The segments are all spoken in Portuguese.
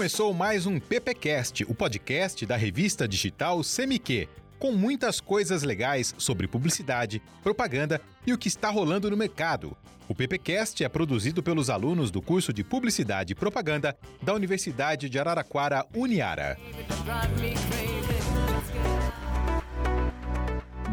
Começou mais um PPcast, o podcast da revista digital Semiquê, com muitas coisas legais sobre publicidade, propaganda e o que está rolando no mercado. O PPcast é produzido pelos alunos do curso de Publicidade e Propaganda da Universidade de Araraquara, Uniara.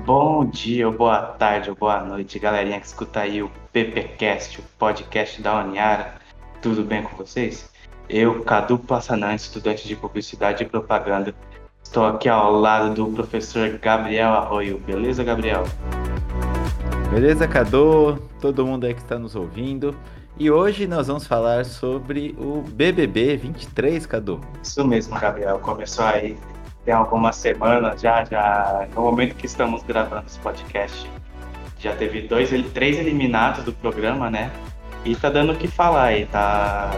Bom dia, boa tarde, boa noite, galerinha que escuta aí o PPcast, o podcast da Uniara. Tudo bem com vocês? Eu, Cadu Passanã, estudante de Publicidade e Propaganda, estou aqui ao lado do professor Gabriel Arroio. Beleza, Gabriel? Beleza, Cadu? Todo mundo aí que está nos ouvindo. E hoje nós vamos falar sobre o BBB 23, Cadu. Isso mesmo, Gabriel. Começou aí tem algumas semanas já, já no momento que estamos gravando esse podcast, já teve dois, três eliminados do programa, né? E tá dando o que falar aí, tá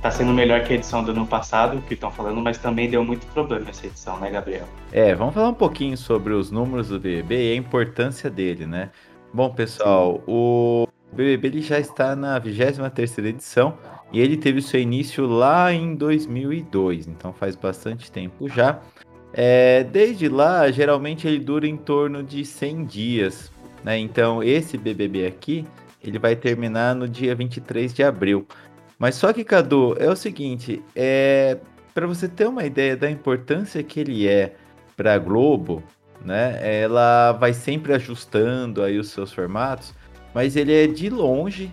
tá sendo melhor que a edição do ano passado, que estão falando, mas também deu muito problema essa edição, né, Gabriel? É, vamos falar um pouquinho sobre os números do BBB e a importância dele, né? Bom, pessoal, o BBB ele já está na 23ª edição e ele teve seu início lá em 2002, então faz bastante tempo já. É, desde lá, geralmente ele dura em torno de 100 dias, né? Então esse BBB aqui, ele vai terminar no dia 23 de abril. Mas só que, Cadu, é o seguinte, é para você ter uma ideia da importância que ele é para a Globo, né? Ela vai sempre ajustando aí os seus formatos, mas ele é de longe,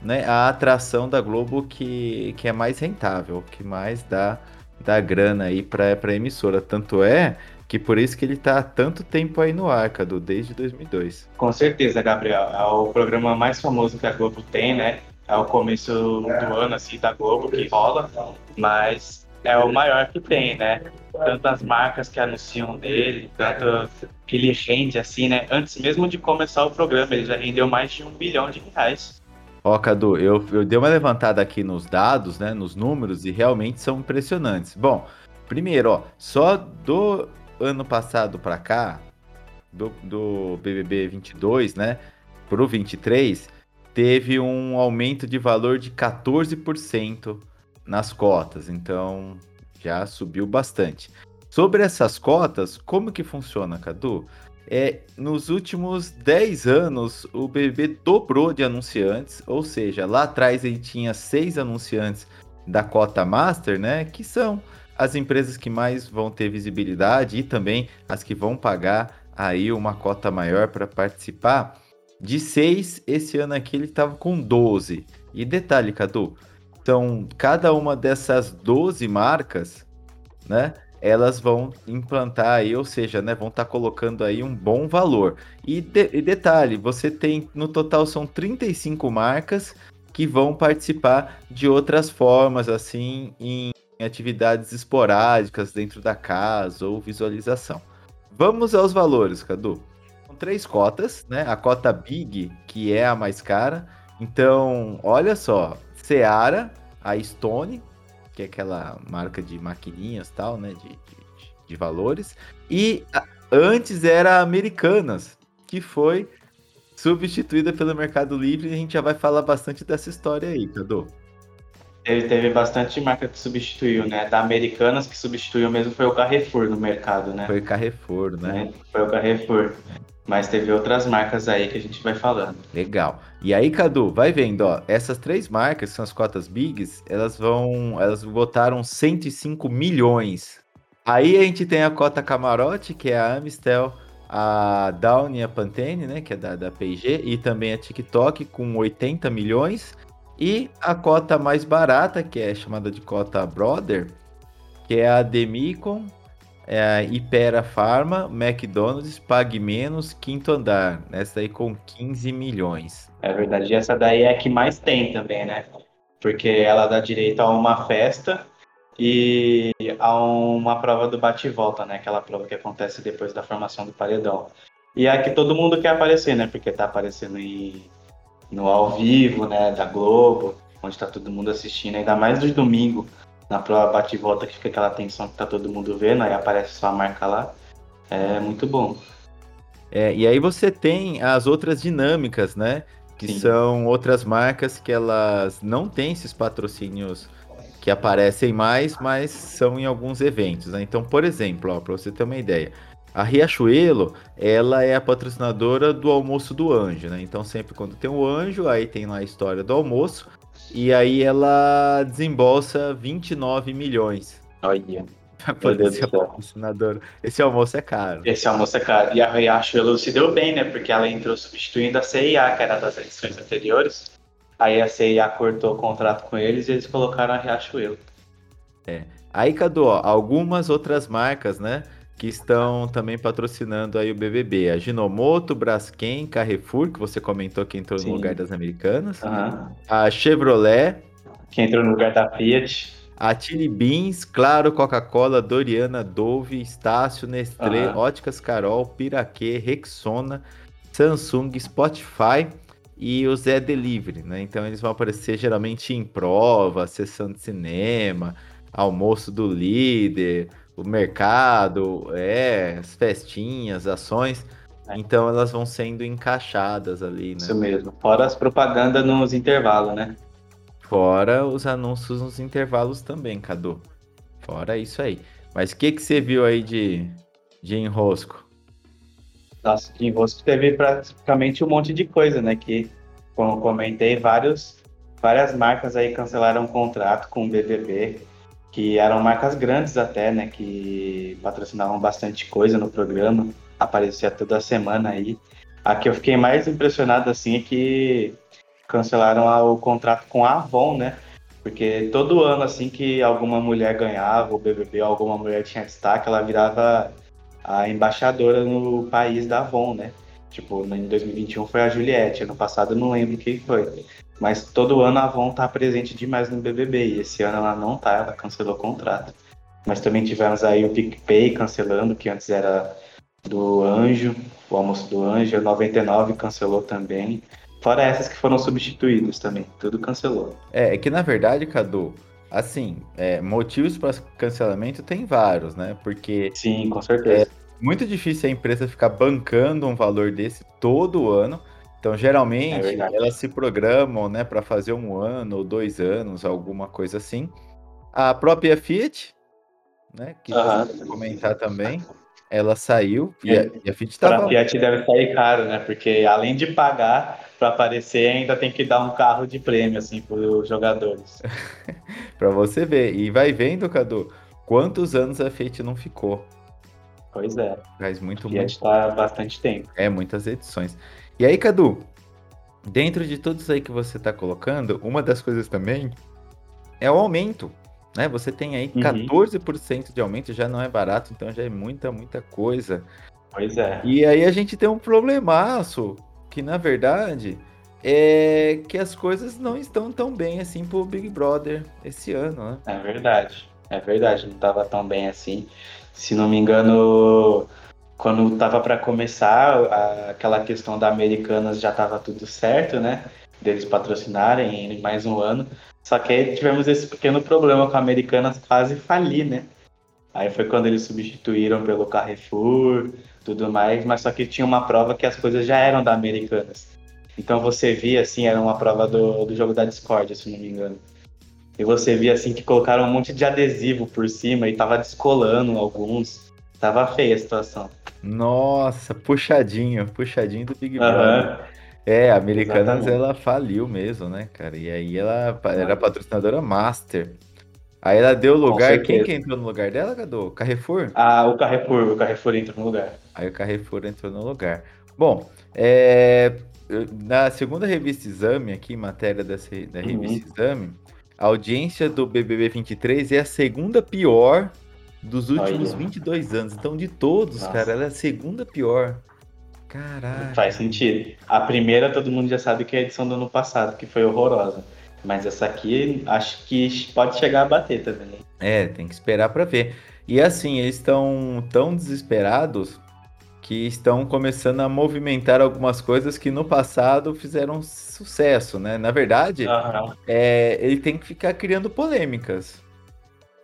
né, a atração da Globo que, que é mais rentável, que mais dá, dá grana aí para a emissora. Tanto é que por isso que ele está há tanto tempo aí no ar, Cadu, desde 2002. Com certeza, Gabriel. É o programa mais famoso que a Globo tem, né? É o começo do ano assim da Globo que rola, mas é o maior que tem, né? Tantas marcas que anunciam dele, tanto que ele rende assim, né? Antes mesmo de começar o programa, ele já rendeu mais de um bilhão de reais. Ó, Cadu, eu, eu dei uma levantada aqui nos dados, né? Nos números, e realmente são impressionantes. Bom, primeiro, ó, só do ano passado para cá, do, do BBB 22, né? Pro 23, teve um aumento de valor de 14% nas cotas, então já subiu bastante. Sobre essas cotas, como que funciona, Cadu? É, nos últimos 10 anos, o BBB dobrou de anunciantes, ou seja, lá atrás ele tinha seis anunciantes da cota Master, né? Que são as empresas que mais vão ter visibilidade e também as que vão pagar aí uma cota maior para participar. De 6, esse ano aqui ele estava com 12. E detalhe, Cadu, então cada uma dessas 12 marcas, né? Elas vão implantar aí, ou seja, né, vão estar tá colocando aí um bom valor. E, de, e detalhe, você tem, no total são 35 marcas que vão participar de outras formas, assim, em atividades esporádicas dentro da casa ou visualização. Vamos aos valores, Cadu três cotas, né? A cota Big, que é a mais cara. Então, olha só, Seara, a Stone, que é aquela marca de maquininhas tal, né? De, de, de valores. E antes era Americanas, que foi substituída pelo Mercado Livre. E a gente já vai falar bastante dessa história aí, Cadu. Teve, teve bastante marca que substituiu, né? Da Americanas que substituiu mesmo foi o Carrefour no mercado, né? Foi o Carrefour, né? Foi o Carrefour. Mas teve outras marcas aí que a gente vai falando. Legal. E aí, Cadu, vai vendo, ó, essas três marcas, que são as cotas bigs, elas vão, elas botaram 105 milhões. Aí a gente tem a cota camarote, que é a Amistel, a Downy a Pantene, né, que é da, da P&G, e também a TikTok com 80 milhões. E a cota mais barata, que é chamada de cota Brother, que é a Demicon, é, Ipera Pharma, McDonald's, Pague Menos, Quinto Andar. Essa aí com 15 milhões. É verdade, essa daí é a que mais tem também, né? Porque ela dá direito a uma festa e a uma prova do bate-volta, né? Aquela prova que acontece depois da formação do paredão. E é a que todo mundo quer aparecer, né? Porque tá aparecendo em, no ao vivo, né? Da Globo, onde tá todo mundo assistindo, ainda mais dos domingo na prova bate e volta que fica aquela tensão que tá todo mundo vendo, aí aparece só a marca lá. É muito bom. É, e aí você tem as outras dinâmicas, né? Que Sim. são outras marcas que elas não têm esses patrocínios que aparecem mais, mas são em alguns eventos. Né? Então, por exemplo, para você ter uma ideia, a Riachuelo, ela é a patrocinadora do almoço do anjo, né? Então sempre quando tem o anjo, aí tem lá a história do almoço, e aí ela desembolsa 29 milhões. Olha. Poder ser patrocinadora. Esse almoço é caro. Esse almoço é caro. E a Riachuelo se deu bem, né? Porque ela entrou substituindo a CIA, que era das edições anteriores. Aí a CIA cortou o contrato com eles e eles colocaram a Riachuelo. É. Aí, Cadu, ó, algumas outras marcas, né? Que estão também patrocinando aí o BBB. A Ginomoto, Braskem, Carrefour, que você comentou que entrou Sim. no lugar das americanas. Uhum. A Chevrolet. Que entrou no lugar da Fiat. A Chili Beans, Claro, Coca-Cola, Doriana, Dove, Estácio, Nestlé, uhum. Óticas Carol, Piraquê, Rexona, Samsung, Spotify e o Zé Delivery, né? Então eles vão aparecer geralmente em prova, sessão de cinema, almoço do líder, o mercado, é, as festinhas, ações. É. Então elas vão sendo encaixadas ali, né? Isso mesmo. Fora as propagandas nos intervalos, né? Fora os anúncios nos intervalos também, Cadu. Fora isso aí. Mas o que, que você viu aí de, de enrosco? Nossa, de enrosco teve praticamente um monte de coisa, né? Que, como comentei, vários, várias marcas aí cancelaram o contrato com o BBB que eram marcas grandes até, né, que patrocinavam bastante coisa no programa, aparecia toda semana aí. A que eu fiquei mais impressionado assim é que cancelaram o contrato com a Avon, né? Porque todo ano assim que alguma mulher ganhava o BBB, alguma mulher tinha destaque, ela virava a embaixadora no país da Avon, né? Tipo, em 2021 foi a Juliette, ano passado eu não lembro quem foi. Mas todo ano a Avon tá presente demais no BBB e esse ano ela não tá, ela cancelou o contrato. Mas também tivemos aí o PicPay cancelando, que antes era do Anjo, o almoço do Anjo, o 99 cancelou também. Fora essas que foram substituídas também, tudo cancelou. É, é que na verdade, Cadu, assim, é, motivos para cancelamento tem vários, né? Porque. Sim, com certeza. É muito difícil a empresa ficar bancando um valor desse todo ano. Então, geralmente, é elas se programam, né, para fazer um ano ou dois anos, alguma coisa assim. A própria Fiat, né, que uhum. comentar também, ela saiu e a, e a Fiat estava... A Fiat deve sair caro, né, porque além de pagar para aparecer, ainda tem que dar um carro de prêmio, assim, para os jogadores. para você ver. E vai vendo, Cadu, quantos anos a Fiat não ficou. Pois é. Faz muito, a Fiat está há bastante tempo. É, muitas edições. E aí, Cadu, dentro de tudo isso aí que você está colocando, uma das coisas também é o aumento. Né? Você tem aí uhum. 14% de aumento, já não é barato, então já é muita, muita coisa. Pois é. E aí a gente tem um problemaço, que na verdade é que as coisas não estão tão bem assim pro Big Brother esse ano, né? É verdade, é verdade, não estava tão bem assim. Se não me engano, quando tava para começar, a, aquela questão da Americanas já tava tudo certo, né? Deles patrocinarem em mais um ano. Só que aí tivemos esse pequeno problema com a Americanas quase falir, né? Aí foi quando eles substituíram pelo Carrefour, tudo mais, mas só que tinha uma prova que as coisas já eram da Americanas. Então você via assim, era uma prova do, do jogo da Discord, se não me engano. E você via assim que colocaram um monte de adesivo por cima e tava descolando alguns. Tava feia a situação. Nossa, puxadinho, puxadinho do Big Brother. Uhum. É, a Americanas Exatamente. ela faliu mesmo, né, cara? E aí ela era patrocinadora master. Aí ela deu lugar. Quem que entrou no lugar dela, Gadu? Carrefour? Ah, o Carrefour. O Carrefour entrou no lugar. Aí o Carrefour entrou no lugar. Bom, é, na segunda revista Exame, aqui, matéria dessa, da revista uhum. Exame, a audiência do BBB 23 é a segunda pior dos últimos Olha. 22 anos. Então, de todos, Nossa. cara, ela é a segunda pior. Caraca. Faz sentido. A primeira, todo mundo já sabe que é a edição do ano passado, que foi horrorosa. Mas essa aqui, acho que pode chegar a bater também. É, tem que esperar para ver. E assim, eles estão tão desesperados que estão começando a movimentar algumas coisas que no passado fizeram sucesso, né? Na verdade, uhum. é, ele tem que ficar criando polêmicas.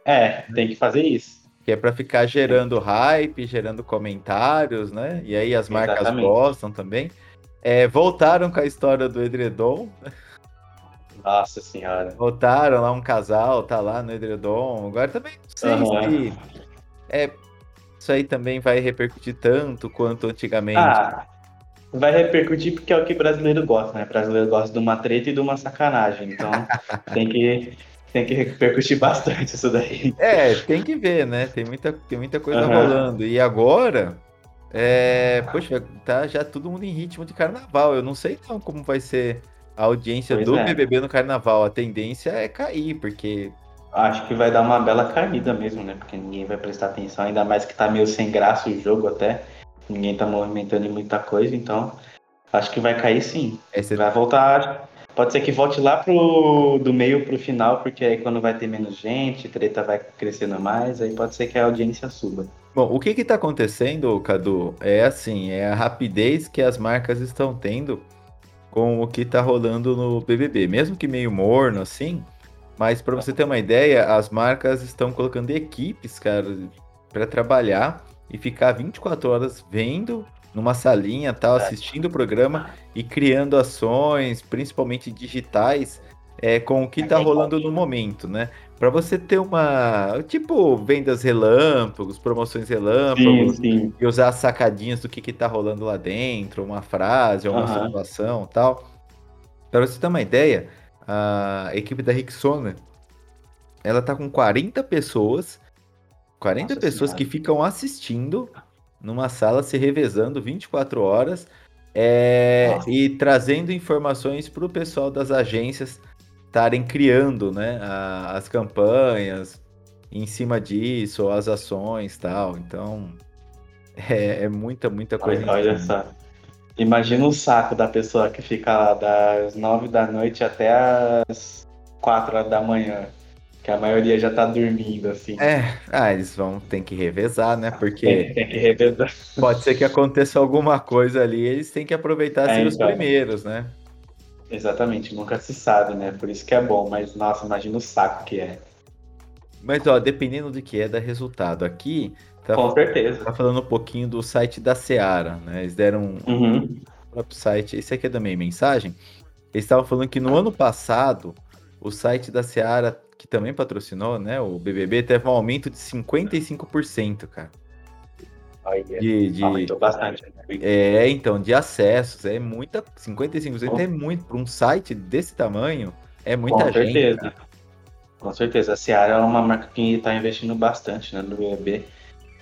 É, tem que fazer isso que é para ficar gerando hype, gerando comentários, né? E aí as marcas Exatamente. gostam também. É, voltaram com a história do edredom. Nossa senhora. Voltaram lá um casal, tá lá no edredom. Agora também não sei Aham. se é, isso aí também vai repercutir tanto quanto antigamente. Ah, vai repercutir porque é o que brasileiro gosta, né? brasileiro gosta de uma treta e de uma sacanagem. Então tem que, tem que repercutir bastante isso daí. É, tem que ver, né? Tem muita, tem muita coisa Aham. rolando. E agora, é, poxa, tá já todo mundo em ritmo de carnaval. Eu não sei não como vai ser a audiência Pois do é. BBB no carnaval. A tendência é cair, porque Acho que vai dar uma bela caída mesmo, né? Porque ninguém vai prestar atenção, ainda mais que tá meio sem graça o jogo até. Ninguém tá movimentando muita coisa, então acho que vai cair sim. cê- Vai voltar. Pode ser que volte lá pro do meio pro final, porque aí quando vai ter menos gente, treta vai crescendo mais, aí pode ser que a audiência suba. Bom, o que que tá acontecendo, Cadu? É assim, é a rapidez que as marcas estão tendo com o que tá rolando no BBB, mesmo que meio morno assim, mas para você ter uma ideia, as marcas estão colocando equipes, cara, para trabalhar e ficar 24 horas vendo numa salinha, tal, assistindo o programa e criando ações, principalmente digitais, é, com o que tá rolando no momento, né? Para você ter uma, tipo, vendas relâmpagos, promoções relâmpagos, sim. e usar as sacadinhas do que, que tá rolando lá dentro, uma frase, uma Aham. situação tal. Para você ter uma ideia, a equipe da Rixona, ela tá com 40 pessoas, 40 Nossa pessoas Senhora. que ficam assistindo numa sala, se revezando 24 horas, é, e trazendo informações para o pessoal das agências estarem criando né, a- as campanhas em cima disso, as ações tal. Então, é, é muita, muita coisa. Olha cima. só. Imagina o saco da pessoa que fica lá das nove da noite até as quatro horas da manhã. Que a maioria já tá dormindo, assim. É, ah, eles vão ter que revezar, né? Tem, Porque tem que revezar. pode ser que aconteça alguma coisa ali, eles têm que aproveitar É, ser os então. primeiros, né? Exatamente, nunca se sabe, né? Por isso que é bom, mas nossa, imagina o saco que é. Mas ó, dependendo do que é, dá resultado. Aqui tá, Com certeza. tá falando um pouquinho do site da Seara, né? Eles deram um Uhum. próprio site. Esse aqui é da minha mensagem. Eles estavam falando que no ano passado, o site da Seara, que também patrocinou, né? O BBB, teve um aumento de 55%, cara. Olha, De, de, aumentou bastante. né? é, então, de acessos. É muita. 55% é muito. Para um site desse tamanho, é muita Com gente. certeza. cara. Com certeza. A Seara é uma marca que está investindo bastante né, no BBB.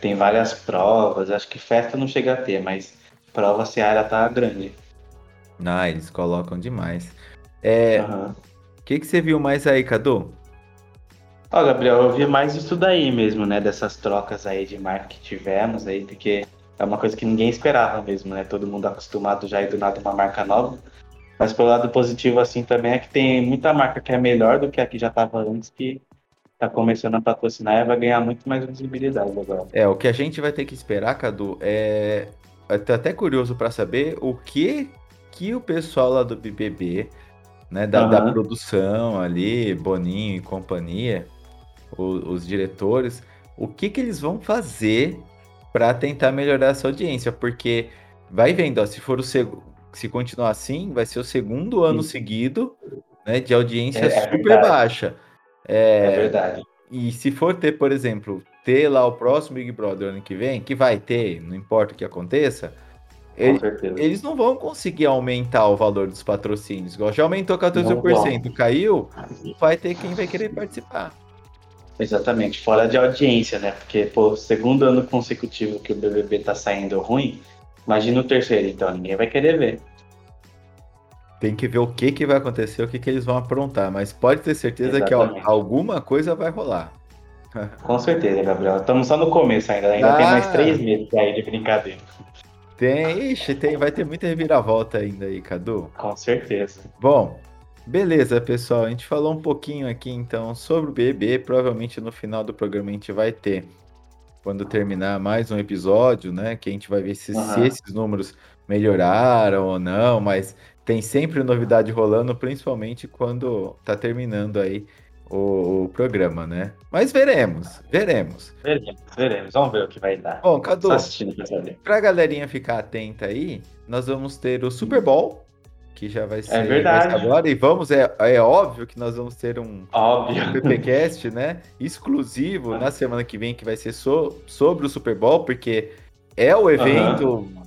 Tem várias provas. Acho que festa não chega a ter, mas prova a Seara tá grande. Ah, eles colocam demais. É, O Aham. que, que você viu mais aí, Cadu? Ó, Gabriel, eu vi mais isso daí mesmo, né? Dessas trocas aí de marca que tivemos aí, porque é uma coisa que ninguém esperava mesmo, né? Todo mundo acostumado já ir do nada uma marca nova. Mas pelo lado positivo, assim, também é que tem muita marca que é melhor do que a que já estava antes, que tá começando a patrocinar vai ganhar muito mais visibilidade agora. É, o que a gente vai ter que esperar, Cadu, é. Tô até curioso para saber o que que o pessoal lá do BBB, né, da, da Aham. produção ali, Boninho e companhia, o- os diretores, o que que eles vão fazer para tentar melhorar essa audiência? Porque vai vendo, ó, se for o seg... se continuar assim, vai ser o segundo ano Sim. seguido, né, de audiência É, é super verdade. baixa. É, verdade. E se for ter, por exemplo, ter lá o próximo Big Brother ano que vem, que vai ter, não importa o que aconteça, ele- eles não vão conseguir aumentar o valor dos patrocínios. Igual já aumentou 14%, caiu, vai ter quem vai querer participar. Exatamente, fora de audiência, né? Porque, pô, segundo ano consecutivo que o BBB tá saindo ruim, imagina o terceiro, então ninguém vai querer ver. Tem que ver o que, que vai acontecer, o que, que eles vão aprontar. Mas pode ter certeza que Exatamente. alguma coisa vai rolar. Com certeza, Gabriel. Estamos só no começo ainda, ainda Ah. tem mais três meses aí de brincadeira. Tem, ixi, tem, vai ter muita reviravolta ainda aí, Cadu. Com certeza. Bom, beleza, pessoal. A gente falou um pouquinho aqui então sobre o BBB. Provavelmente no final do programa a gente vai ter, quando terminar mais um episódio, né? Que a gente vai ver se, se Aham. esses números melhoraram ou não. Mas tem sempre novidade rolando, principalmente quando tá terminando aí o, o programa, né? Mas veremos, veremos. Veremos, veremos. Vamos ver o que vai dar. Bom, Cadu, Só assistindo pra galerinha ficar atenta aí, nós vamos ter o Super Bowl, aqui já vai ser, é verdade. Agora. E vamos, é, é óbvio que nós vamos ter um, óbvio. um PPcast, né? Exclusivo na semana que vem, que vai ser so, sobre o Super Bowl, porque é o evento uhum.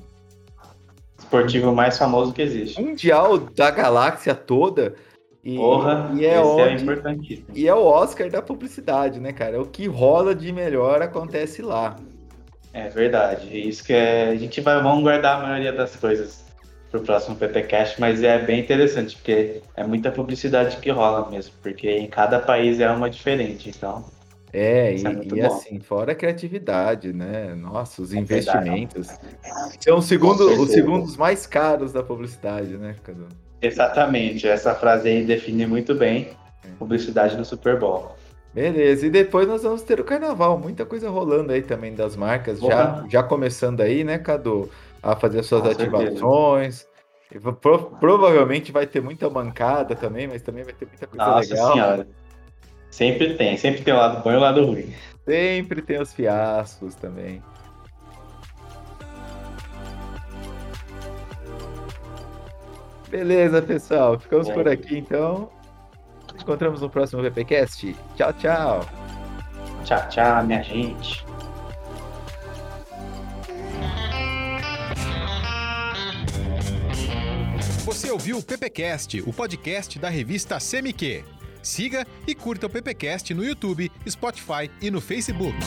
Esportivo mais famoso que existe. Mundial da galáxia toda. E, Porra, e é, é onde, é E é o Oscar da publicidade, né, cara? É o que rola de melhor acontece lá. É verdade. Isso que é, a gente vai vamos guardar a maioria das coisas pro próximo PPcast, mas é bem interessante porque é muita publicidade que rola mesmo, porque em cada país é uma diferente, então. É, e, é e assim, fora a criatividade, né? Nossa, os é investimentos. São o segundo, os segundos mais caros da publicidade, né, Cadu? Exatamente, essa frase aí define muito bem é. publicidade no Super Bowl. Beleza, e depois nós vamos ter o carnaval, muita coisa rolando aí também das marcas, já, já começando aí, né, Cadu, a fazer suas Com ativações. Pro, provavelmente vai ter muita bancada também, mas também vai ter muita coisa Nossa legal. Senhora. Sempre tem, sempre tem o lado bom e o lado ruim. Sempre tem os fiascos também. Beleza, pessoal. Ficamos por aqui então encontramos no próximo VPcast. Tchau, tchau. Tchau, tchau, minha gente. Você ouviu o PPcast, o podcast da revista CMQ. Siga e curta o PPcast no YouTube, Spotify e no Facebook.